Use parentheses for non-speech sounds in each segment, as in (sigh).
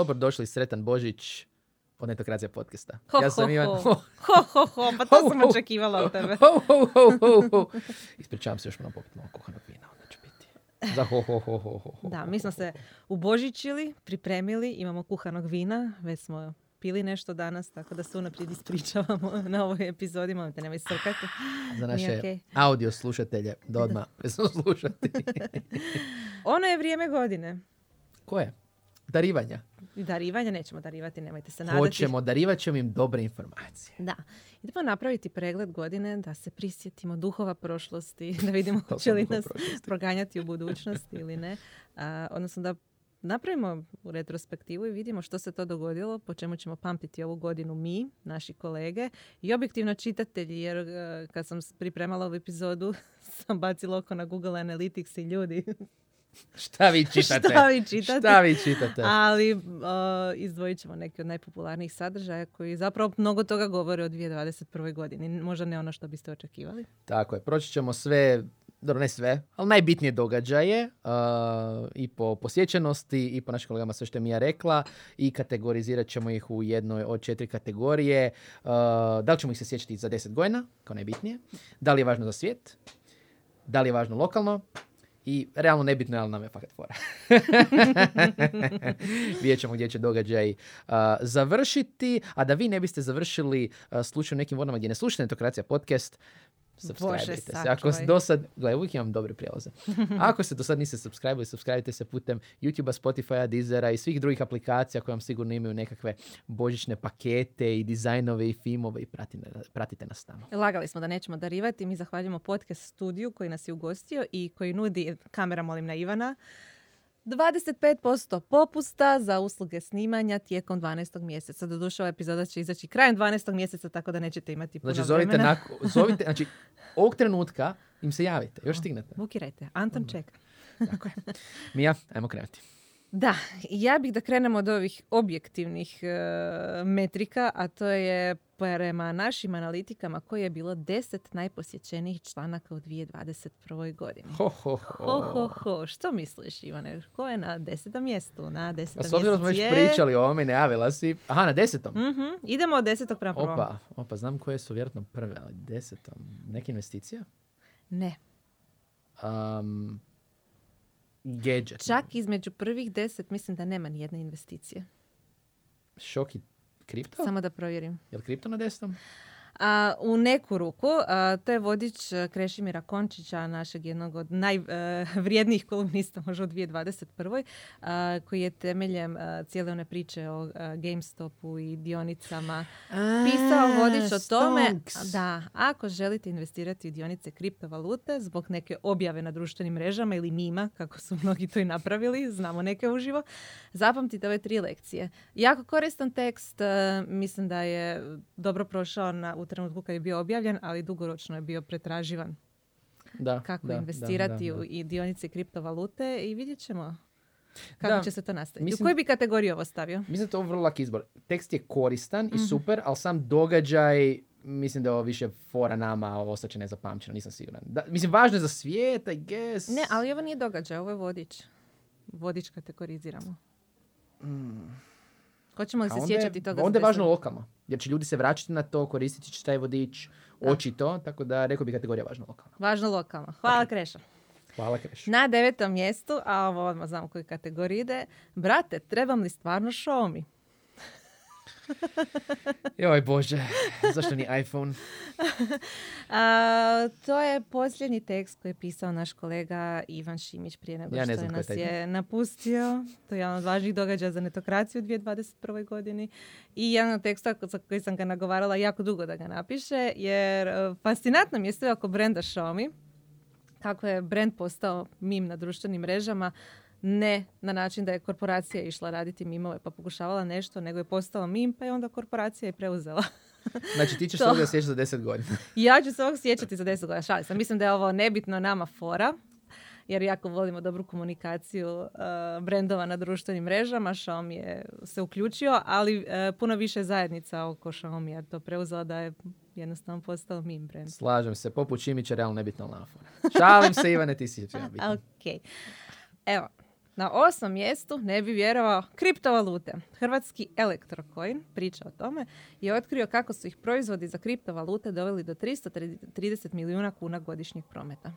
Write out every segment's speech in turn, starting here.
Dobro došli, sretan Božić od Netokracija podcasta. Ho, ja sam ho, Ivan... ho. Ho, ho, ho, pa to (laughs) Ho, sam ho. očekivala od tebe. Ho, ho, ho, ho, ho. Ispričavam se, još moram popiti malo kuhanog vina, onda će biti. Za ho, ho, ho, ho, ho, Da, mi smo se ho. ubožičili, pripremili, imamo kuhanog vina, već smo pili nešto danas, tako da se unaprijed ispričavamo na ovoj epizodi, molim te nemoj srkati. Za naše okej. audio slušatelje, da odmah (laughs) slušati. Ono je vrijeme godine. Koje? Darivanja. Darivanja nećemo darivati, nemojte se nadati. Hoćemo, darivat ćemo im dobre informacije. Da. Idemo napraviti pregled godine da se prisjetimo duhova prošlosti, (laughs) da vidimo (laughs) hoće li nas prošlosti. proganjati u budućnosti ili ne. A, odnosno da napravimo u retrospektivu i vidimo što se to dogodilo, po čemu ćemo pamtiti ovu godinu mi, naši kolege i objektivno čitatelji, jer e, kad sam pripremala ovu epizodu (laughs) sam bacila oko na Google Analytics i ljudi. (laughs) Šta vi čitate? Šta vi čitate? Šta vi čitate? Ali uh, izdvojit ćemo neke od najpopularnijih sadržaja koji zapravo mnogo toga govore o 2021. godini. Možda ne ono što biste očekivali. Tako je, proći ćemo sve, dobro ne sve, ali najbitnije događaje uh, i po posjećenosti i po našim kolegama sve što je Mija rekla i kategorizirat ćemo ih u jednoj od četiri kategorije. Uh, da li ćemo ih se sjećati za 10 godina, kao najbitnije, da li je važno za svijet, da li je važno lokalno i realno nebitno je, ali nam je fakat fora. (laughs) Vidjet ćemo gdje će događaj uh, završiti, a da vi ne biste završili uh, slučaju nekim vodama gdje ne slušate Netokracija podcast, subscribe se. Ako do sad, gledaj, uvijek imam dobre prijelaze. (laughs) Ako se do sad niste subscribe subscribe se putem YouTube-a, Spotify-a, Deezera i svih drugih aplikacija koje vam sigurno imaju nekakve božićne pakete i dizajnove i filmove i pratite, pratite nas tamo. Lagali smo da nećemo darivati. Mi zahvaljujemo podcast studiju koji nas je ugostio i koji nudi, kamera molim na Ivana, 25% popusta za usluge snimanja tijekom 12. mjeseca. Doduše, ova epizoda će izaći krajem 12. mjeseca, tako da nećete imati puno Znači, zovite, vremena. nako, zovite, znači, (laughs) ovog trenutka im se javite, još stignete. Bukirajte. Anton čeka. Tako je. Mija, ajmo krenuti. Da, ja bih da krenemo od ovih objektivnih e, metrika, a to je prema našim analitikama koje je bilo 10 najposjećenijih članaka u 2021. godini. Ho, ho, ho. Ho, ho, ho. Što misliš, Ivane? Ko je na desetom mjestu? Na A desetom s obzirom smo već je- pričali o ovome najavila si. Aha, na desetom. Mhm, Idemo od desetog prema prvom. Opa, opa, znam koje su vjerojatno prve, ali desetom. Neka investicija? Ne. Um, gadget. Čak između prvih deset mislim da nema ni jedne investicije. Šok i kripto? Samo da provjerim. Je li kripto na desetom? A, u neku ruku, a, to je vodič e, Krešimira Končića, našeg jednog od najvrijednijih (laughs) kolumnista možda u 2021. a, koji je temeljem a, cijele one priče o a, GameStopu i dionicama pisao vodič o tome Stonks. da ako želite investirati u dionice kriptovalute zbog neke objave na društvenim mrežama ili mima, kako su mnogi to i napravili, znamo neke uživo, zapamtite ove tri lekcije. Jako koristan tekst, e, mislim da je dobro prošao na, u trenutku kad je bio objavljen, ali dugoročno je bio pretraživan Da, kako da, investirati da, da, u i dionice kriptovalute i vidjet ćemo kako Da. će se to nastaviti. Mislim- U koju bi kategoriju ovo stavio? Mislim da je to vrlo lak izbor. Tekst je koristan Mhm. i super, ali sam događaj, mislim da je ovo više fora nama, ovo ostaće nezapamćeno, nisam siguran. Da, mislim, važno je za svijet, I guess. Ne, ali ovo nije događaj, ovo je vodič. Vodič kategoriziramo. Hoćemo li se sjećati toga? Onda je važno lokalno, jer će ljudi se vraćati na to, koristiti će taj vodič, Da. očito, tako da rekao bi kategorija važno lokalno. Važno lokalno. Hvala Kreša. Hvala Kreš. Na devetom mjestu, a ovo odmah znam u koju kategoriju ide. Brate, trebam li stvarno show mi? (laughs) Joj Bože, zašto ni iPhone? (laughs) A, to je posljednji tekst koji je pisao naš kolega Ivan Šimić prije nego Ja ne što je nas je napustio. To je jedan od važnijih događaja za netokraciju u 2021. godini. I jedan od teksta za koji sam ga nagovarala jako dugo da ga napiše, jer e, fascinantno mi je sve oko brenda Xiaomi. Kako je brand postao mim na društvenim mrežama, ne na način da je korporacija išla raditi mimove pa pokušavala nešto, nego je postao mim pa je onda korporacija i preuzela (laughs) Znači ti ćeš To. se sjećati za 10 godina. (laughs) Ja ću se ovog sjećati za 10 godina. Šalim se. Mislim da je ovo nebitno nama fora. Jer jako volimo dobru komunikaciju uh, brendova na društvenim mrežama. Xiaomi je se uključio, ali uh, puno više zajednica oko Xiaomi je to preuzela da je jednostavno postao meme brand. Slažem se, poput Čimića, realno nebitno lafora. Šalim se Ivane, ti si ja. (laughs) Ok. Evo, Na osmom mjestu, ne bi vjerovao, kriptovalute. Hrvatski Electrocoin, priča o tome, je otkrio kako su ih proizvodi za kriptovalute doveli do 330 milijuna kuna godišnjeg prometa.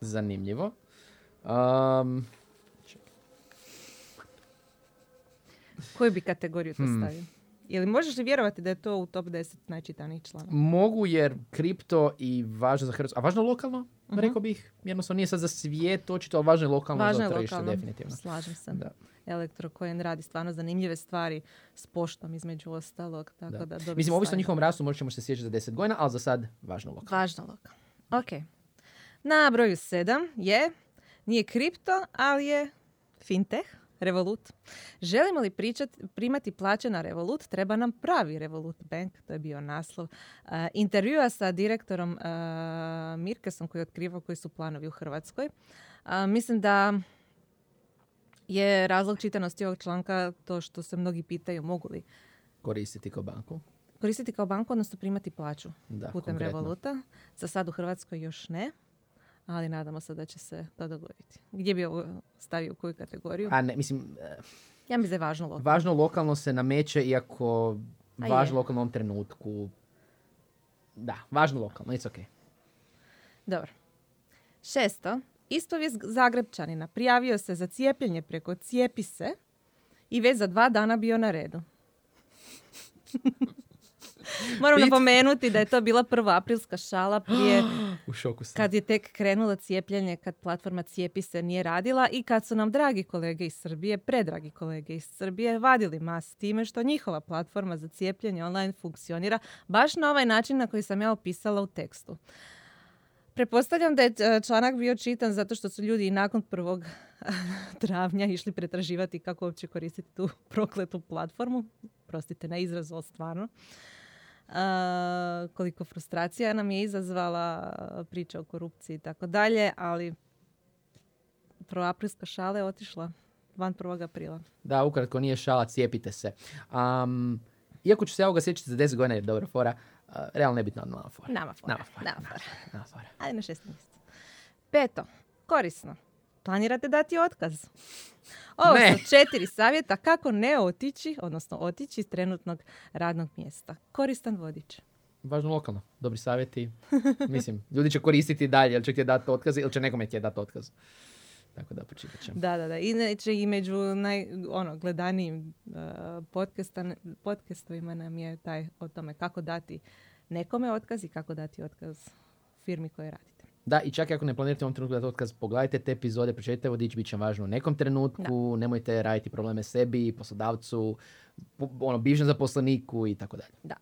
Zanimljivo. Um, Koju bi kategoriju to Hmm. stavio? Ili možeš li vjerovati da je to u top 10 najčitanijih članova? mogu jer kripto i važno za Hrvatsku, a važno lokalno, rekao bih. Jednostavno nije sad za svijet očito, ali važno je lokalno Važno za tržište, definitivno. Slažem se. Da. Electrocoin radi stvarno zanimljive stvari s poštom između ostalog. Tako da. Da. Mislim, ovisno o njihovom rastu možda ćemo se sjećati za 10 godina, ali za sad važno lokalno. Važno lokalno. Ok. Na broju sedam je, nije kripto, ali je fintech, Revolut. Želimo li pričat, primati plaće na Revolut, treba nam pravi Revolut Bank, to je bio naslov. Uh, intervjua sa direktorom uh, Mirkesom koji je otkrivao koji su planovi u Hrvatskoj. Uh, mislim da je razlog čitanosti ovog članka to što se mnogi pitaju mogu li Koristiti kao banku. koristiti kao banku, odnosno primati plaću Da, putem konkretno. Revoluta. Za sad u Hrvatskoj još ne, ali nadamo se da će se to dogoditi. Gdje bi ovo stavio u koju kategoriju? A ne, mislim, e, Ja mislim da je važno lokalno. važno lokalno se nameće, iako A važno je. lokalno u ovom trenutku. Da, važno lokalno, it's okay. Dobro. Šesto. Ispovijest Zagrebčanina prijavio se za cijepljenje preko Cijepi se i već za dva dana bio na redu. (laughs) Moram Pit- napomenuti da je to bila prva aprilska šala prije (gasps) U šoku sam. kad je tek krenulo cijepljenje, kad platforma Cijepi se nije radila i kad su nam dragi kolege iz Srbije, predragi kolege iz Srbije, vadili mas time što njihova platforma za cijepljenje online funkcionira baš na ovaj način na koji sam ja opisala u tekstu. Pretpostavljam da je e, članak bio čitan zato što su ljudi i nakon prvog (laughs) travnja išli pretraživati kako uopće koristiti tu prokletu platformu. Prostite na izrazu, stvarno. Koliko frustracija nam je izazvala priča o korupciji i tako dalje, ali proaprilska šala je otišla van 1. aprila. Da, ukratko nije šala, cijepite se. Um, iako ću se ja ovoga sjećati za 10 godina jer je dobra fora, uh, realno nebitno nama fora. Nama fora. Nama fora. Nama fora. Nama fora. Ajde na šestom mjestu. Peto. Korisno. Planirate dati otkaz? Ovo Ne. su četiri savjeta kako ne otići, odnosno otići iz trenutnog radnog mjesta. Koristan vodič. Važno lokalno. Dobri savjeti. (laughs) Mislim, ljudi će koristiti dalje, ili će ti dati otkaz, ili će nekome ti dati otkaz. Tako da počitat ćemo. Da, da, da. Inače i među naj, ono, gledanijim uh, podcastovima nam je taj o tome kako dati nekome otkaz i kako dati otkaz firmi koje radite. Da, i čak i ako ne planirate u ovom trenutku dati otkaz, pogledajte te epizode, pročitajte vodič, bit će vam važno u nekom trenutku, nemojte raditi probleme sebi, poslodavcu, po- ono, bivšem zaposleniku i tako dalje. Da.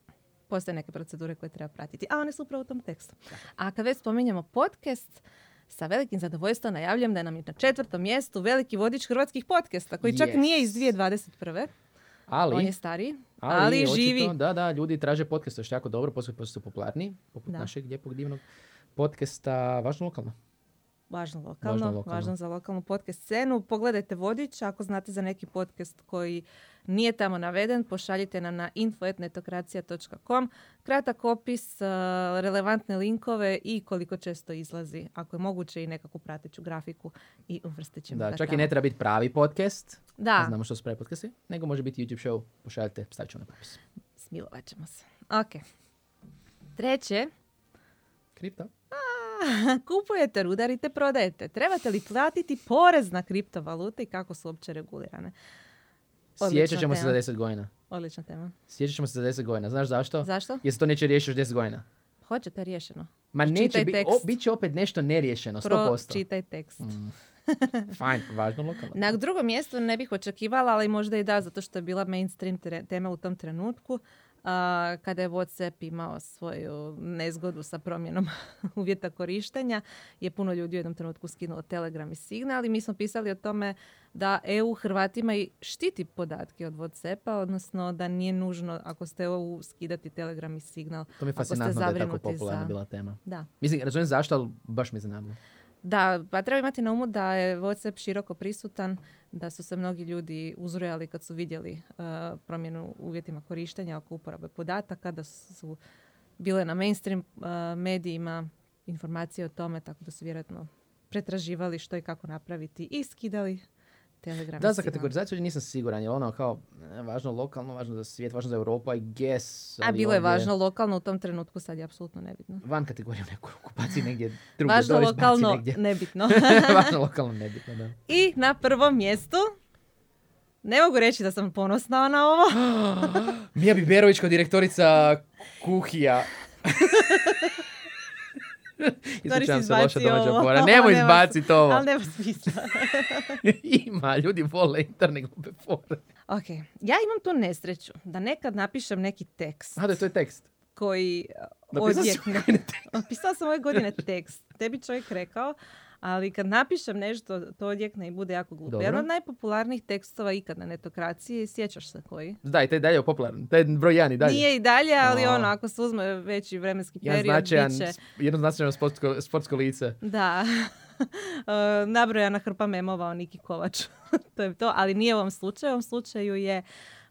Postoje neke procedure koje treba pratiti, a one su upravo u tom tekstu. A kad već spominjemo podcast, sa velikim zadovoljstvom najavljam da nam je na četvrtom mjestu veliki vodič hrvatskih podcasta, koji čak Yes. nije iz 2021. Ali, On je stariji, ali, ali, očito, živi. Da, da, ljudi traže podcast, što je jako dobro, poslije su popularni, poput Da. našeg lijepog divnog podcasta, važno lokalno. Važno lokalno, Važno važno, lokalno. za lokalnu podcast scenu. Pogledajte vodič, ako znate za neki podcast koji nije tamo naveden, pošaljite nam na info.netokracija.com kratak opis, uh, relevantne linkove i koliko često izlazi, ako je moguće i nekakvu prateću grafiku i uvrstit ćemo Da, ga čak i tamo. ne treba biti pravi podcast, Da, znamo što su pravi podcasti, nego može biti YouTube show, pošaljite, stavit ću na popis. smilovat ćemo se. Ok. Treće, Kripto? (laughs) kupujete, rudarite, prodajete. Trebate li platiti porez na kriptovalute i kako su uopće regulirane? Odlična Sjećat ćemo se za 10 godina. Odlična tema. Sjećat ćemo se za 10 godina. Znaš zašto? Zašto? Jer se to neće riješiti još 10 godina. Hoće, to je riješeno. Ma neće tekst. bit će opet nešto neriješeno, 100%. Pročitaj tekst. Mm. (laughs) Fajn, važno lokalno. Na drugom mjestu ne bih očekivala, ali možda i da, zato što je bila mainstream tre- tema u tom trenutku. A, kada je WhatsApp imao svoju nezgodu sa promjenom (laughs) uvjeta korištenja, je puno ljudi u jednom trenutku skinulo Telegram i Signal i mi smo pisali o tome da EU Hrvatima i štiti podatke od WhatsAppa, odnosno da nije nužno ako ste EU skidati Telegram i Signal. To mi je fascinantno da je tako popularna za- bila tema. Da. Mislim, razumijem zašto, ali baš mi je zanimljivo. Da, pa treba imati na umu da je WhatsApp široko prisutan, da su se mnogi ljudi uzrojali kad su vidjeli uh, promjenu uvjetima korištenja oko uporabe podataka, da su bile na mainstream uh, medijima informacije o tome, tako da su vjerojatno pretraživali što i kako napraviti i skidali Telegram. Da, za silan. kategorizaciju nisam siguran, je ono kao e, važno lokalno, važno za svijet, važno za Europu, I guess. A bilo je ovdje važno lokalno u tom trenutku, sad je apsolutno nebitno. Van kategorije u nekoj okupaciji negdje drugdje. Važno baci lokalno, negdje. nebitno. (laughs) važno lokalno nebitno, da. (laughs) I na prvom mjestu, ne mogu reći da sam ponosna na ovo, (gasps) Mija Biberović kao direktorica kuhija. (laughs) (laughs) Ispričavam se, loša domaća ovo. fora. (laughs) Nemoj izbaciti ovo. ali nema smisla. (laughs) Ima, ljudi vole interne glupe fore. ok, ja imam tu nesreću da nekad napišem neki tekst A da, to je tekst. koji odjekne. godine tekst. Pisala sam ove godine tekst. Tebi čovjek rekao, ali kad napišem nešto, to odjekne i bude jako glupo. Dobro. Jedan od najpopularnijih tekstova ikad na netokraciji, sjećaš se koji? Da, i taj dalje je popularan. Taj broj jedan i dalje. Nije i dalje, ali A. ono, ako se uzme veći vremenski period, značajan, bit će... jedno značajno sportsko, sportsko lice. Da. (laughs) E, Nabrojana hrpa memova o Niki Kovač. (laughs) to je to, ali nije u ovom slučaju. U ovom slučaju je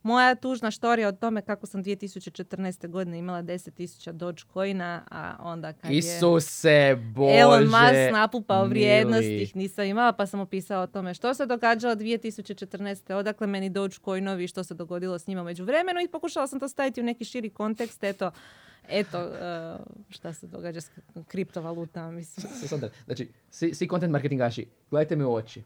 moja tužna štorija o tome kako sam 2014. godine imala 10.000 Dogecoina, a onda kad je Isuse Bože. Elon Musk napupao mili. vrijednost ih nisam imala, pa sam opisala o tome što se događalo 2014. Odakle meni Dogecoinovi, što se dogodilo s njima među vremenu i pokušala sam to staviti u neki širi kontekst. Eto, eto e, šta se događa s kriptovalutama, mislim. Znači, svi, svi content marketingaši, gledajte mi u oči.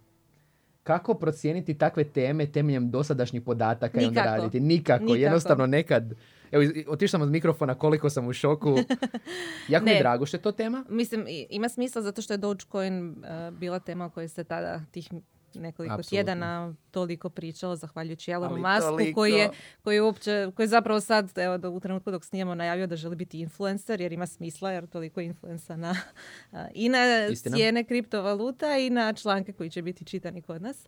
Kako procijeniti takve teme temeljem dosadašnjih podataka i onda Nikako. raditi? Nikako. Nikako. Jednostavno nekad... Evo, otišao sam od mikrofona koliko sam u šoku. (laughs) Jako mi je drago što je to tema. Mislim, ima smisla zato što je Dogecoin e, bila tema o kojoj se tada tih nekoliko Apsolutno. tjedana toliko pričalo, zahvaljujući Elonu Ali Musku, toliko. koji je, koji je uopće, koji je zapravo sad, evo, do- u trenutku dok snijemo, najavio da želi biti influencer, jer ima smisla, jer toliko influensa na, (laughs) i na Istina. cijene kriptovaluta i na članke koji će biti čitani kod nas.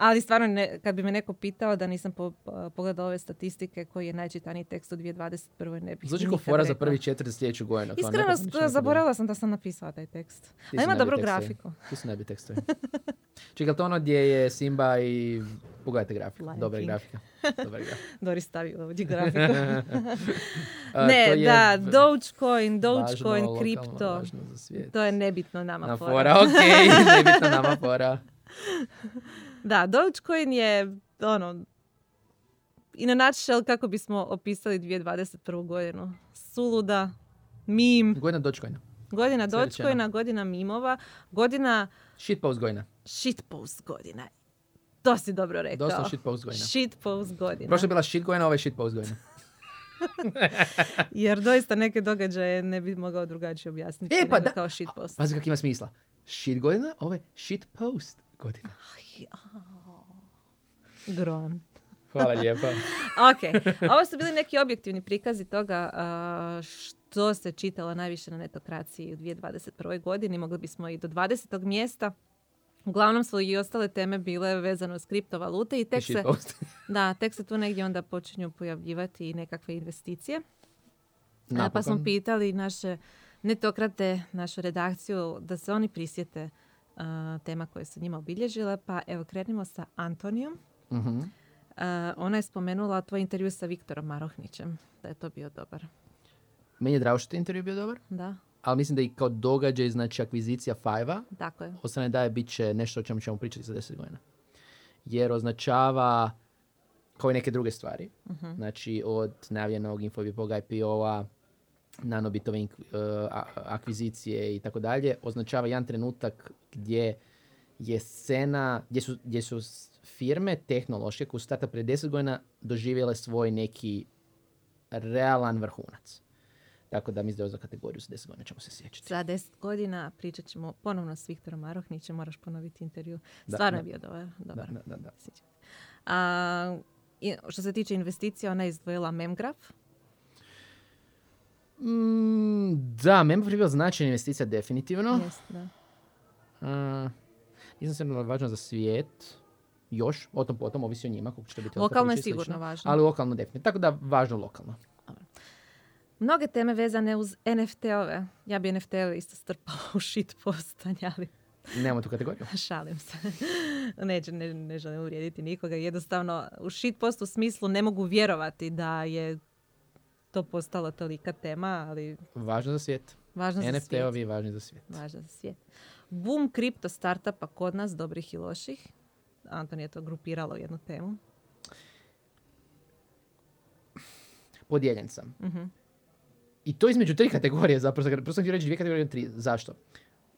Ali stvarno, ne, kad bi me neko pitao da nisam po, pogledala ove statistike koji je najčitaniji tekst u 2021. ne bih Zvuči kao nikad fora za prvi četiri sljedeću godinu. Iskreno, zaboravila sam da sam napisala taj tekst. Ti A si ima dobru tekstovi. grafiku. Tu su najbolji tekstovi. (laughs) Čekaj, to ono gdje je Simba i... Pogledajte grafiku. Lion Dobra King. grafika. Dobra grafika. (laughs) Doris stavi ovdje grafiku. (laughs) A, ne, to je da, Dogecoin, važno, Dogecoin, lokalno, kripto. važno za svijet. To je nebitno nama Na fora. fora, ok, nebitno nama fora. Da, Dogecoin je ono, i na nutshell kako bismo opisali 2021. godinu. Suluda, mim, Godina Dogecoina. godina. Dogecoina, godina mimova, godina Shitpost godina. shitpost godina. To si dobro rekao. Doslovno shitpost godina. Shitpost godina. Prošla je bila shit godina, ovo je shitpost godina. (laughs) Jer doista neke događaje ne bi mogao drugačije objasniti E, pa nego da. kao shitpost. Pazi kak ima smisla. Shit godina, ovo je shitpost godina. Gron. Hvala lijepa. (laughs) Ok, ovo su bili neki objektivni prikazi toga što se čitalo najviše na netokraciji u 2021. godini. Mogli bismo i do 20. mjesta. Uglavnom su i ostale teme bile vezane uz kriptovalute i tek se, (laughs) da, tek se tu negdje onda počinju pojavljivati i nekakve investicije. E, Pa smo Napokon. pitali naše netokrate, našu redakciju, da se oni prisjete tema koje su njima obilježile. Pa evo, krenimo sa Antonijom. Mhm. A, ona je spomenula tvoj intervju sa Viktorom Marohnićem, da je to bio dobar. Meni je drago što je intervju bio dobar, Da, ali mislim da i kao događaj, znači akvizicija Five-a, tako je. ostane da je bit će nešto o čemu ćemo pričati za 10 godina. Jer označava kao i neke druge stvari. Mhm. Znači od najavljenog Infobipog IPO-a, nanobitove e, a- akvizicije i tako dalje, označava jedan trenutak gdje je scena, gdje su, gdje su firme tehnološke koje su prije 10 godina doživjele svoj neki realan vrhunac. Tako da da je ovo za kategoriju za 10 godina ćemo se sjećati. Za deset godina pričat ćemo ponovno s Viktorom Marohnićem, moraš ponoviti intervju. Da, Stvarno da. je bio dobar. Da, dobar. da, da, da. Se. A, što se tiče investicija, ona je izdvojila Memgraph. Mm, da, Member je bila značajna investicija definitivno. Jest, da. A, nisam se važno za svijet. Još, o tom potom, ovisi o njima. Koliko će to biti Lokalno je slično. sigurno važno. Ali lokalno definitivno. Tako da važno lokalno. Mnoge teme vezane uz NFT-ove. Ja bi NFT-ove isto strpala u shit postanje, ali (laughs) Nemamo tu kategoriju. (laughs) Šalim se. (laughs) Neće, ne, ne želim uvrijediti nikoga. Jednostavno, u shitpost u smislu ne mogu vjerovati da je to postalo tolika tema, ali Važno za svijet. važno za svijet. NFT-ovi važni za svijet. Važno za svijet. Boom kripto startupa kod nas, dobrih i loših. Anton je to grupiralo u jednu temu. Podijeljen sam. Mhm. I to između tri kategorije zapravo. Prvo sam htio reći dvije kategorije, tri. Zašto?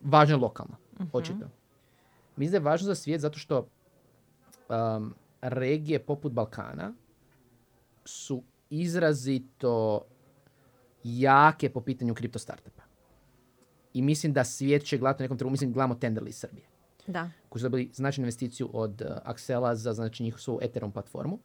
Važno je lokalno, Mhm. očito. Mislim da je važno za svijet zato što um, regije poput Balkana su izrazito jake po pitanju kripto startupa. I mislim da svijet će gledati u nekom trenutku, mislim gledamo Tenderly iz Srbije, Da. koji su dobili značajnu investiciju od uh, Axela za znači njihovu Ethereum platformu.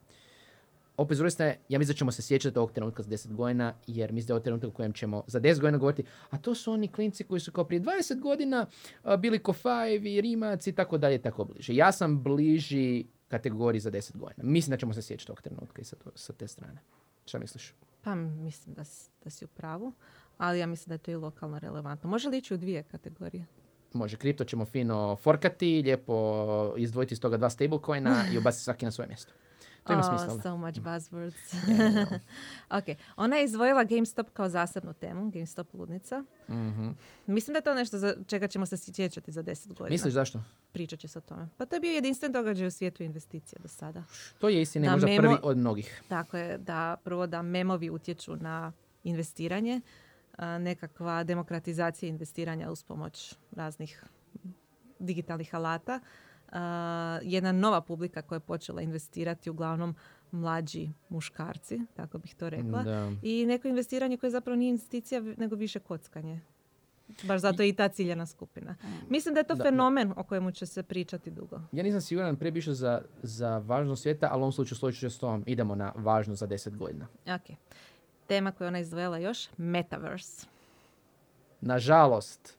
Opet, s druge strane, ja mislim da ćemo se sjećati ovog trenutka za 10 godina, jer mislim da je ovo trenutak u kojem ćemo za 10 godina govoriti, a to su oni klinci koji su kao prije 20 godina a, bili ko Five i Rimac i tako dalje, tako bliže. Ja sam bliži kategoriji za 10 godina. Mislim da ćemo se sjećati ovog trenutka i sa, to- sa te strane. Šta misliš? Pa mislim da, da si u pravu, ali ja mislim da je to i lokalno relevantno. Može li ići u dvije kategorije? Može, kripto ćemo fino forkati, lijepo izdvojiti iz toga dva stablecoina i ubaciti svaki na svoje mjesto. To ima Oh, smisla. da. so much buzzwords. (laughs) Yeah, (laughs) ok, ona je izdvojila GameStop kao zasebnu temu, GameStop ludnica. Mhm. Mislim da je to nešto za čega ćemo se sjećati za 10 godina. Misliš zašto? Pričat će se o tome. Pa to je bio jedinstven događaj u svijetu investicija do sada. To je istina možda memo- prvi od mnogih. Tako je da prvo da memovi utječu na investiranje, nekakva demokratizacija investiranja uz pomoć raznih digitalnih alata. A, jedna nova publika koja je počela investirati uglavnom mlađi muškarci, tako bih to rekla. Da. I neko investiranje koje zapravo nije investicija, nego više kockanje. Baš zato je i ta ciljena skupina. Mislim da je to Da, da. fenomen o kojemu će se pričati dugo. Ja nisam siguran, prije bi išao za, za važnost svijeta, ali u ovom slučaju složit ću se s tom. Idemo na važnost za 10 godina. Ok. Tema koju je ona izdvojila još, Metaverse. Nažalost,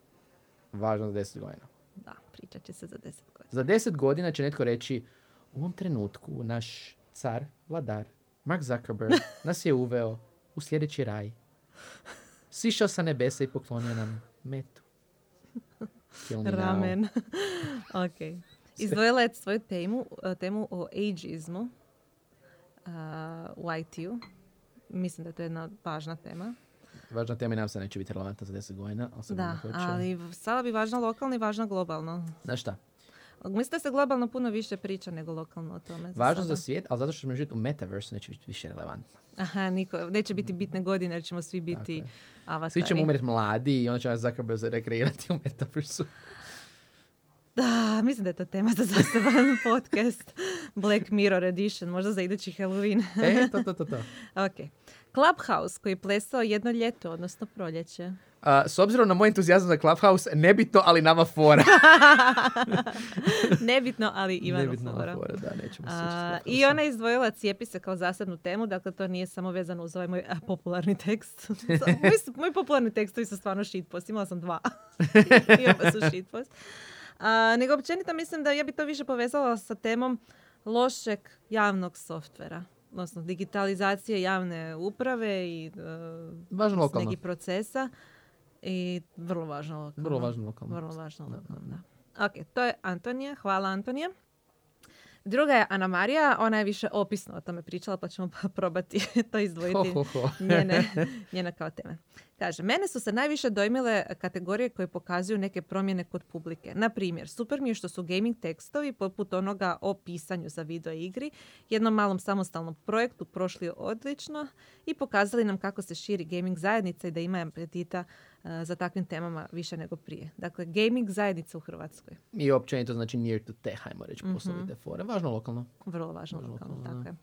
važnost za 10 godina. Da, pričat će se za 10 godina. Za 10 godina će netko reći u ovom trenutku naš car, vladar, Mark Zuckerberg (laughs) nas je uveo u sljedeći raj. Sišao sa nebesa i poklonio nam metu. Ramen. (laughs) ok. Izdvojila je svoju temu, eh, temu o ageizmu uh, u IT-u. Mislim da je to jedna važna tema. Važna tema i nam se neće biti relevantna za 10 godina, Da, hoće. ali sada bi važna lokalno i važna globalno. Znaš šta? Mislim da se globalno puno više priča nego lokalno o tome. Važno sada. za svijet, ali zato što ćemo živjeti u metaversu neće biti više relevantno. Aha, niko, neće biti bitne godine jer ćemo svi biti avatari. Svi ćemo umreti mladi i onda će nas Zuckerberg rekreirati u metaversu. Da, mislim da je to tema za zaseban (laughs) podcast. Black Mirror Edition, možda za idući Halloween. e, to, to, to, to. (laughs) ok. Clubhouse koji je plesao jedno ljeto, odnosno proljeće. A, s obzirom na moj entuzijazam za Clubhouse, nebitno, ali nama fora. (laughs) Nebitno, ali Ivanu nebitno fora. fora, da, nećemo učiti I ona je izdvojila cijepi se kao zasebnu temu, dakle to nije samo vezano uz ovaj moj a, popularni tekst. (laughs) moj, moji popularni tekstovi su stvarno shitpost, imala sam dva. (laughs) I oba su shitpost. A, nego općenito mislim da ja bi to više povezala sa temom lošeg javnog softvera. Odnosno digitalizacije javne uprave i e, Važno lokalno. nekih procesa. I vrlo važno lokalno. Vrlo važno lokalno. Vrlo važno lokalno, da. Ok, to je Antonija. Hvala Antonija. Druga je Ana Marija, ona je više opisno o tome pričala, pa ćemo probati (laughs) to izdvojiti Ho, ho, ho. (laughs) njene, (laughs) njene kao teme. Kaže, mene su se najviše dojmile kategorije koje pokazuju neke promjene kod publike. Na primjer, super mi je što su gaming tekstovi poput onoga o pisanju za video igri, jednom malom samostalnom projektu prošli odlično i pokazali nam kako se širi gaming zajednica i da ima apetita za takvim temama više nego prije. Dakle, gaming zajednica u Hrvatskoj. I općenito znači near to tech, hajmo reći, Mhm. poslovi te fore. Važno lokalno. Vrlo važno lokalno, lokalno, tako je.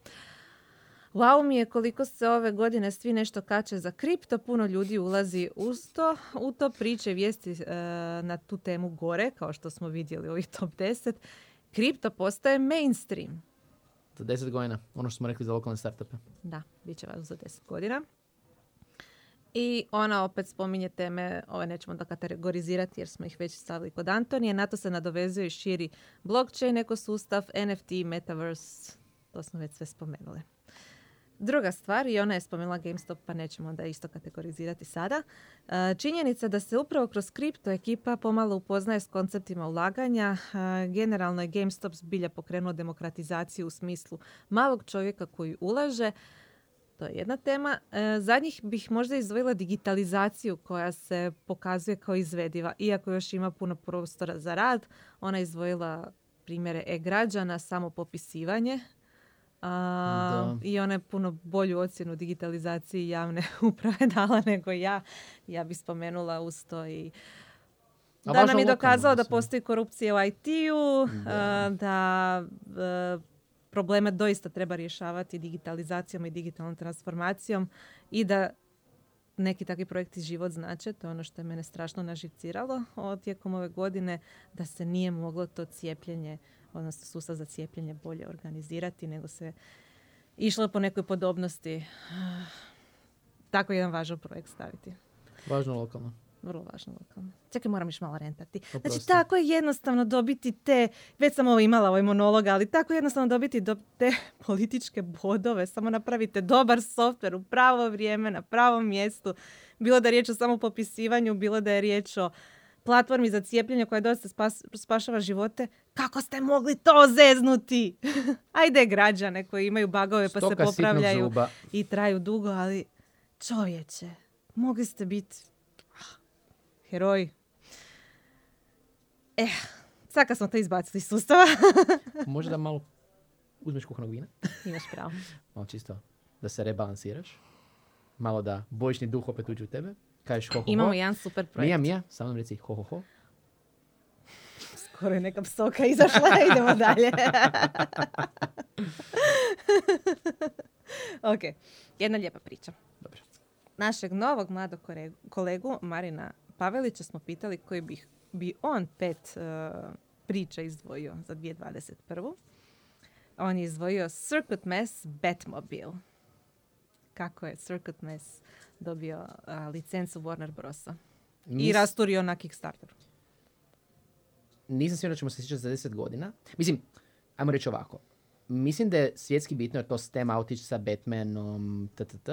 Wow mi je koliko se ove godine svi nešto kače za kripto, puno ljudi ulazi uz to, u to priče i vijesti e, na tu temu gore, kao što smo vidjeli u ovih top 10. Kripto postaje mainstream. Za 10 godina, ono što smo rekli za lokalne startupe. Da, bit će važno za 10 godina. I ona opet spominje teme, ove nećemo da kategorizirati jer smo ih već stavili kod Antonije. Na to se nadovezuje i širi blockchain ekosustav, NFT, metaverse, to smo već sve spomenuli. Druga stvar, i ona je spomenula GameStop, pa nećemo onda isto kategorizirati sada. E, Činjenica da se upravo kroz kripto ekipa pomalo upoznaje s konceptima ulaganja. E, Generalno je GameStop zbilja pokrenuo demokratizaciju u smislu malog čovjeka koji ulaže. To je jedna tema. E, Zadnjih bih možda izdvojila digitalizaciju koja se pokazuje kao izvediva. Iako još ima puno prostora za rad, ona je izdvojila primjere e-građana, samopopisivanje. A, Da. I ona je puno bolju ocjenu digitalizaciji javne (laughs) uprave dala nego ja. Ja bi spomenula uz to i A da nam je dokazao da postoji korupcija u IT-u, Da. a, da e, probleme doista treba rješavati digitalizacijom i digitalnom transformacijom i da neki takvi projekti život znače, to je ono što je mene strašno naživciralo od tijekom ove godine, da se nije moglo to cijepljenje, odnosno sustav za cijepljenje bolje organizirati, nego se išlo po nekoj podobnosti. (sighs) Tako jedan važan projekt staviti. Važno lokalno. Vrlo važno lokalno. Čekaj, moram još malo rentati. Znači, Oprosti. tako je jednostavno dobiti te, već sam ovo imala ovaj monolog, ali tako je jednostavno dobiti do, te (laughs) političke bodove. Samo napravite dobar softver u pravo vrijeme, na pravom mjestu. Bilo da je riječ o samopopisivanju, bilo da je riječ o platformi za cijepljenje koja dosta spas, spašava živote. Kako ste mogli to zeznuti? (laughs) Ajde građane koji imaju bagove pa se Stoka sitnog popravljaju i traju dugo, ali čovječe, mogli ste biti heroj. Eh, sad kad smo to izbacili iz sustava, (laughs) Može da malo uzmeš kuhanog vina? imaš pravo. (laughs) Malo čisto da se rebalansiraš. Malo da bojišni duh opet uđe u tebe. Kažeš ho, ho, ho. Imamo jedan super projekt. Mija, Mija, samo nam reci ho, ho, ho. Skoro je neka psoka izašla, (laughs) idemo dalje. ok, jedna lijepa priča. Dobro. Našeg novog mladog kolegu Marina Pavelića smo pitali koji bi, bi on pet eh, priča izdvojio za 2021. On je izdvojio Circuit Mess Batmobile. Kako je Circuit Mess dobio a, licencu Warner Brosa. I Nis- rasturio na Kickstarteru. nisam siguran da ćemo se sjećati za 10 godina. Mislim, ajmo reći ovako. Mislim da je svjetski bitno jer to stem outić sa Batmanom, ttt.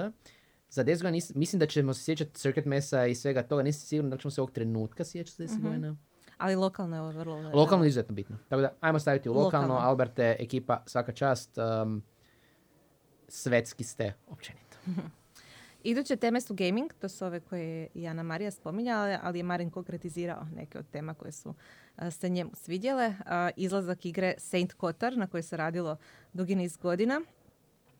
Za 10 godina nis- mislim da ćemo se sjećati Circuit Mesa i svega toga. Nisam siguran da ćemo se ovog trenutka sjećati za 10 Mhm. godina. Ali lokalno je ovo vrlo... Lokalno je izuzetno bitno. Tako da, ajmo staviti u lokalno. Lokalno. Alberte, ekipa, svaka čast. Um, svetski ste općenito. (laughs) Iduće teme su gaming, to su ove koje je i Ana Marija spominjala, ali je Marin konkretizirao neke od tema koje su a, se njemu svidjele. A, izlazak igre Saint Kotar, na kojoj se radilo dugi niz godina.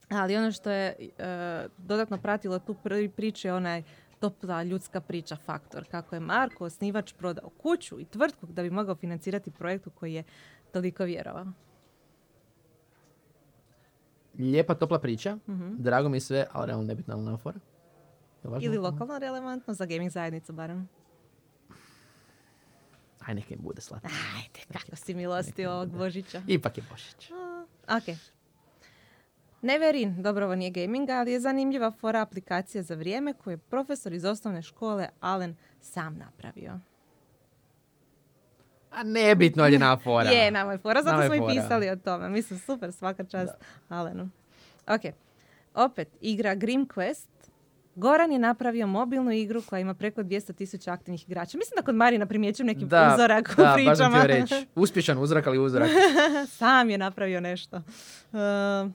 Ali ono što je e, dodatno pratilo tu prvi priču je onaj topla ljudska priča faktor. Kako je Marko, osnivač, prodao kuću i tvrtku da bi mogao financirati projekt u koji je toliko vjerovao. Lijepa, topla priča. Mhm. Drago mi sve, ali realno nebitna. Je važno? Ili lokalno relevantno za gaming zajednicu barem. Aj, neka im bude slatko. Ajde, kako si milosti ovog Božića. Ipak je Božić. Ok. Neverin, dobro ovo nije gaming, ali je zanimljiva fora aplikacije za vrijeme koju je profesor iz osnovne škole Alen sam napravio. A nebitno je anafora. Je, nama je fora, zato smo i fora. pisali o tome. Mislim, super, svaka čast Alenu. Ok, opet, igra Grim Quest. Goran je napravio mobilnu igru koja ima preko 200 tisuća aktivnih igrača. Mislim da kod Marina primjećujem neki Da, uzorak u da, baš sam pričama. htio reći. Uspješan uzorak, ali uzorak. (laughs) Sam je napravio nešto. Uh,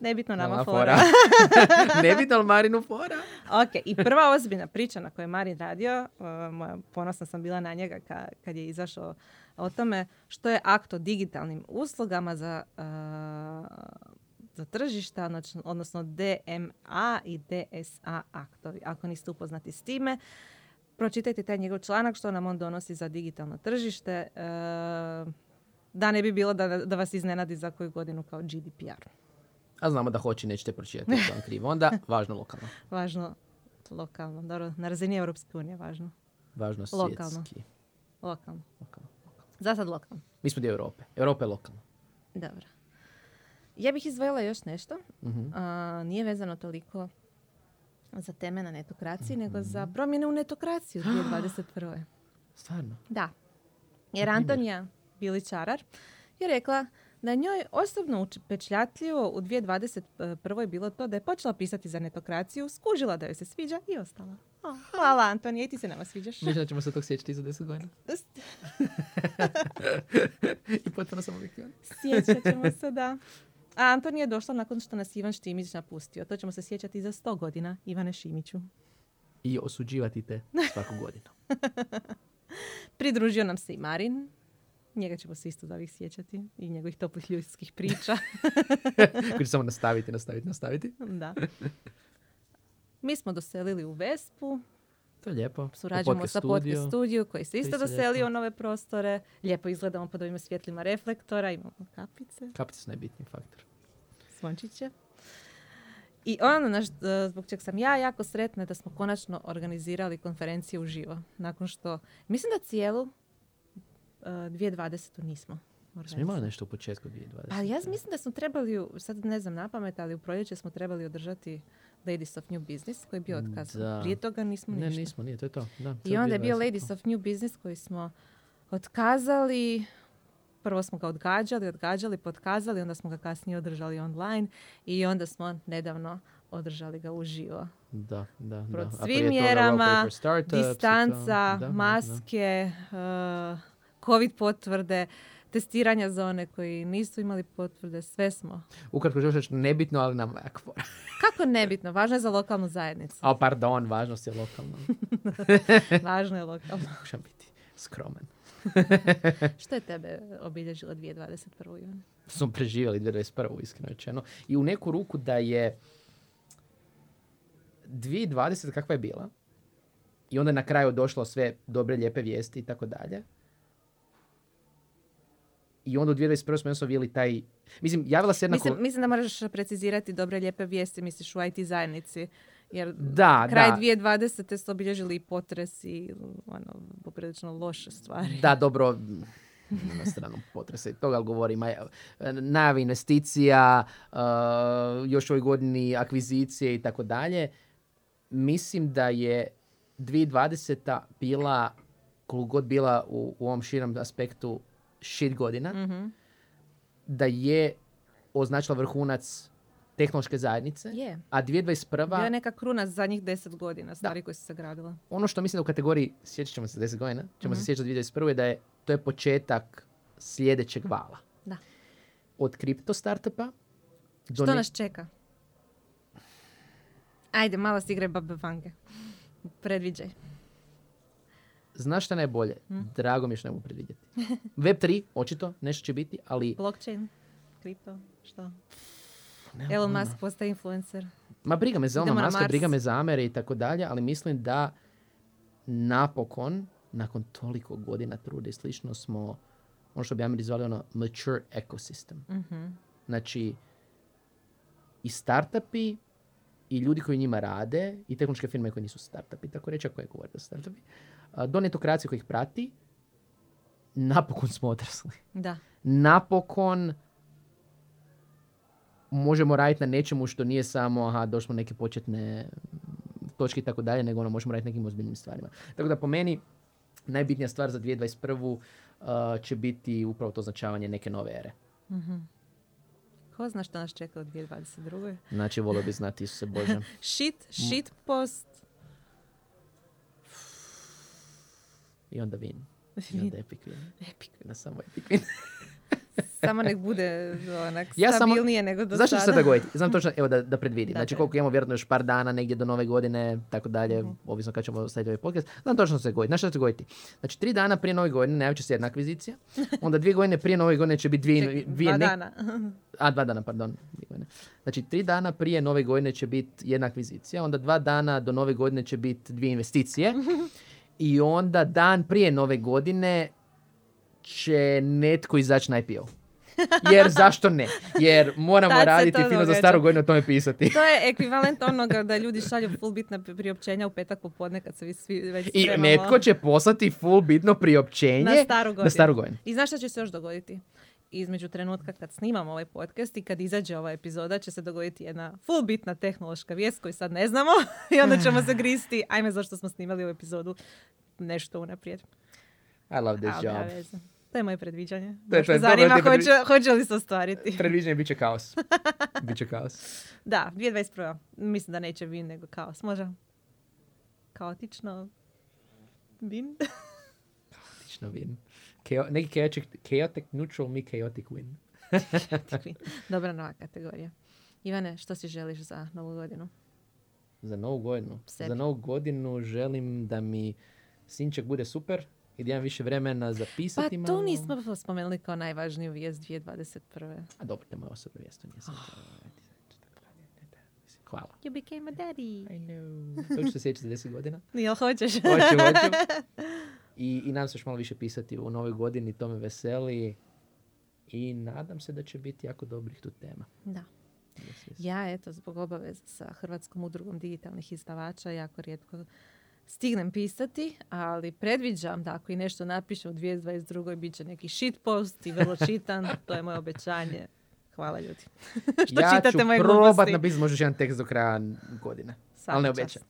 nebitno nama Anafora. fora. (laughs) nebitno, ali Marinu fora. ok, i prva ozbiljna priča na kojoj je Marin radio, uh, moja, ponosna sam bila na njega ka- kad je izašao o tome što je akt o digitalnim uslugama za, uh, za tržišta, odnosno- odnosno DMA i DSA aktovi. Ako niste upoznati s time, pročitajte taj njegov članak što nam on donosi za digitalno tržište. uh, da ne bi bilo da, da vas iznenadi za koju godinu kao GDPR. A znamo da hoće nećete pročitati. vam krivo. Onda, (laughs) važno lokalno. Važno lokalno. Dobro, na razini Europske unije važno. Važno Lokalno. svjetski. Lokalno. Lokalno. Za sad lokalno. Mi smo dio Europe. Europa je lokalno. Dobro. Ja bih izdvojila još nešto. Mhm. A, nije vezano toliko za teme na netokraciji, nego za promjene u netokraciji u (gasps) 2021. Stvarno. Da. Jer? Antonija Biličarar je rekla je njoj osobno upečljatljivo u 2021. bilo to da je počela pisati za netokraciju, skužila da joj se sviđa i ostala. O, hvala Antonija, i ti se nama sviđaš. Mislim da ćemo se tog sjećati za 10 godina. (laughs) I potpuno sam objektivan. Sjećat ćemo (laughs) se, da. A Antonija je došla nakon što nas Ivan Štimić napustio. To ćemo se sjećati za 100 godina, Ivane Šimiću. I osuđivati te svaku godinu. (laughs) Pridružio nam se i Marin. Njega ćemo se isto ovih sjećati i njegovih toplih ljudskih priča. (laughs) Koji će samo nastaviti, nastaviti, nastaviti. da. Mi smo doselili u Vespu, To je lijepo. surađujemo podcast sa studio. podcast studiju koji se isto doselio u nove prostore. Lijepo izgledamo pod ovim svjetlima reflektora, imamo kapice, Kapice su najbitniji faktor. zvončiće. I ono na št- zbog čeg sam ja jako sretna je da smo konačno organizirali konferenciju uživo. Nakon što, mislim da cijelu 2020. nismo Smo imali nešto u početku 2020. Ali ja mislim da smo trebali, sad ne znam na pamet, ali u proljeće smo trebali održati Ladies of New Business koji je bio otkazan. Da. Prije toga nismo Ne, ništa. nismo, nije, to je to. Da, I onda je bio 2020. Ladies of New Business koji smo otkazali. Prvo smo ga odgađali, odgađali, potkazali, onda smo ga kasnije održali online i onda smo nedavno održali ga uživo. Da, da, da. Pod svim mjerama, Startups. Distanca, Da, da, da. maske, uh, covid potvrde, testiranja za one koji nisu imali potvrde, sve smo. Ukratko želiš reći nebitno, ali nam jako. (laughs) Kako nebitno, važno je za lokalnu zajednicu. A pardon, važnost je lokalna. (laughs) Važno je lokalno. (laughs) Pokušam biti skroman. Što je tebe obilježilo 2021. Ivane? Smo preživjeli 2021. iskreno rečeno. I u neku ruku da je 2020 kakva je bila i onda je na kraju došlo sve dobre, lijepe vijesti i tako dalje. I onda u 2021. smo jednostavno vidjeli taj... Mislim, javila se jedna... Mislim, ko- mislim da moraš precizirati dobre lijepe vijesti, misliš u IT zajednici. Jer Da, kraj da. 2020. su obilježili i potres i ono, poprilično loše stvari. Da, dobro, na stranu potresa i toga ali govorim. Najave investicija, još ovoj godini akvizicije i tako dalje. Mislim da je 2020. bila, koliko god bila u, u ovom širem aspektu shit godina, Mhm. da je označila vrhunac tehnološke zajednice, Je. a Bio je 2021. neka kruna zadnjih deset godina, stvari koje su se gradile. ono što mislim da u kategoriji, sjećat ćemo se 10 godina, ćemo se sjećati 2021. da je to je početak sljedećeg vala. Da. Od kripto startupa do Što ne- nas čeka? Ajde, malo si igre babe vange. Predviđaj. Znaš šta je najbolje? Drago mi je što ne mogu predvidjeti. (laughs) Web 3, očito, nešto će biti, ali... Blockchain, kripto, što? nemam Elon. Musk postaje influencer. Ma briga me za Muska, Mars. briga me za Amere i tako dalje, ali mislim da napokon, nakon toliko godina truda i slično, smo, ono što bi Ameri zvali ono mature ecosystem. Mhm. Znači, i startupi i ljudi koji njima rade i tehničke firme koje nisu startupi, tako reći, ako je govore da su startupi, do netokracije koji ih prati, napokon smo odrasli. Da. Napokon možemo raditi na nečemu što nije samo, aha, došli smo neke početne točke i tako dalje, nego ono, možemo raditi nekim ozbiljnim stvarima. Tako da po meni, najbitnija stvar za 2021. a, će biti upravo to označavanje neke nove ere. Mhm. Ko zna što nas čeka u 2022. Znači, volio bi znati Isuse Bože. (laughs) Shit, shit post. I onda win. I onda epic win. Epic. Na samo epic win. (laughs) Samo nek bude onak Ja samo- stabilnije nego do Znaš što će se sada. dogoditi? Znam točno, evo da, da predvidim. Da, znači koliko imamo vjerojatno još par dana, negdje do nove godine, tako dalje, Mhm. ovisno kad ćemo staviti ovaj podcast. Znam točno se dogoditi. Znaš što se dogoditi? Znači tri dana prije nove godine najavit će se jedna akvizicija, (laughs) onda dvije godine prije nove godine će biti dvije, dvije dva ne- dana. (laughs) A, dva dana, pardon. Znači, tri dana prije nove godine će biti jedna akvizicija, onda dva dana do nove godine će biti dvije investicije i onda dan prije nove godine će netko izaći na IPO. Jer zašto ne? Jer moramo Tad raditi fino za staru godinu o tome pisati. To je ekvivalent onoga da ljudi šalju full bitna priopćenja u petak popodne kad se vi svi već I spremamo netko će poslati full bitno priopćenje na staru godinu. na staru godinu. I znaš što će se još dogoditi? Između trenutka kad snimamo ovaj podcast i kad izađe ova epizoda će se dogoditi jedna full bitna tehnološka vijest koju sad ne znamo (laughs) i onda ćemo se (sighs) gristi, ajme zašto smo snimali ovu epizodu nešto unaprijed. I love this job. veze. To je moje predviđanje. To je- to je zanima je hoće, hoće li se ostvariti. Predviđenje bit će kaos. (laughs) Biće kaos. Da, 2021. Mislim da neće vin, nego kaos. Može? Kaotično vin? Tično win. Chao- neki chaotic, chaotic neutral, mi (laughs) chaotic win. Dobra nova kategorija. Ivane, što si želiš za novu godinu? Za novu godinu. Sebi. Za novu godinu želim da mi sinček bude super, i da imam više vremena Pa zapisati to malo. nismo spomenuli kao najvažniju vijest 2021. A dobro, to je moja osobna vijest, to nije to- Hvala. You became a daddy. I know. To ću se sjećati za 10 godina. Jel hoćeš? Hoću, hoću. (laughs) I, I nadam se još malo više pisati u novoj godini, to me veseli. I nadam se da će biti jako dobrih tu tema. Da. Yes, yes. Ja, eto, zbog obaveza sa Hrvatskom udrugom digitalnih izdavača jako rijetko stignem pisati, ali predviđam da ako i nešto napišem u 2022. bit će neki shitpost i vrlo čitan. (laughs) to je moje obećanje. Hvala ljudi. (laughs) Što ja čitate ću moje probat napisati možda još jedan tekst do kraja godine. ali ne obećam.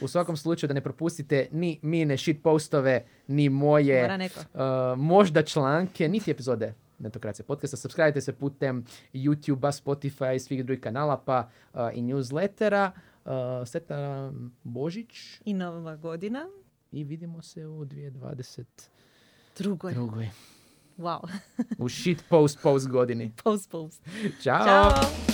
U svakom slučaju da ne propustite ni mine shit postove, ni moje uh, možda članke, niti epizode Netokracija podcasta. Subscribe se putem YouTube-a, Spotify i svih drugih kanala, pa uh, i newslettera. Uh, Sretan Božić I nova godina. i vidimo se u 2022. Drugoj. drugoj. Wow. U shit post post godini. post, post. Ćao! Ćao.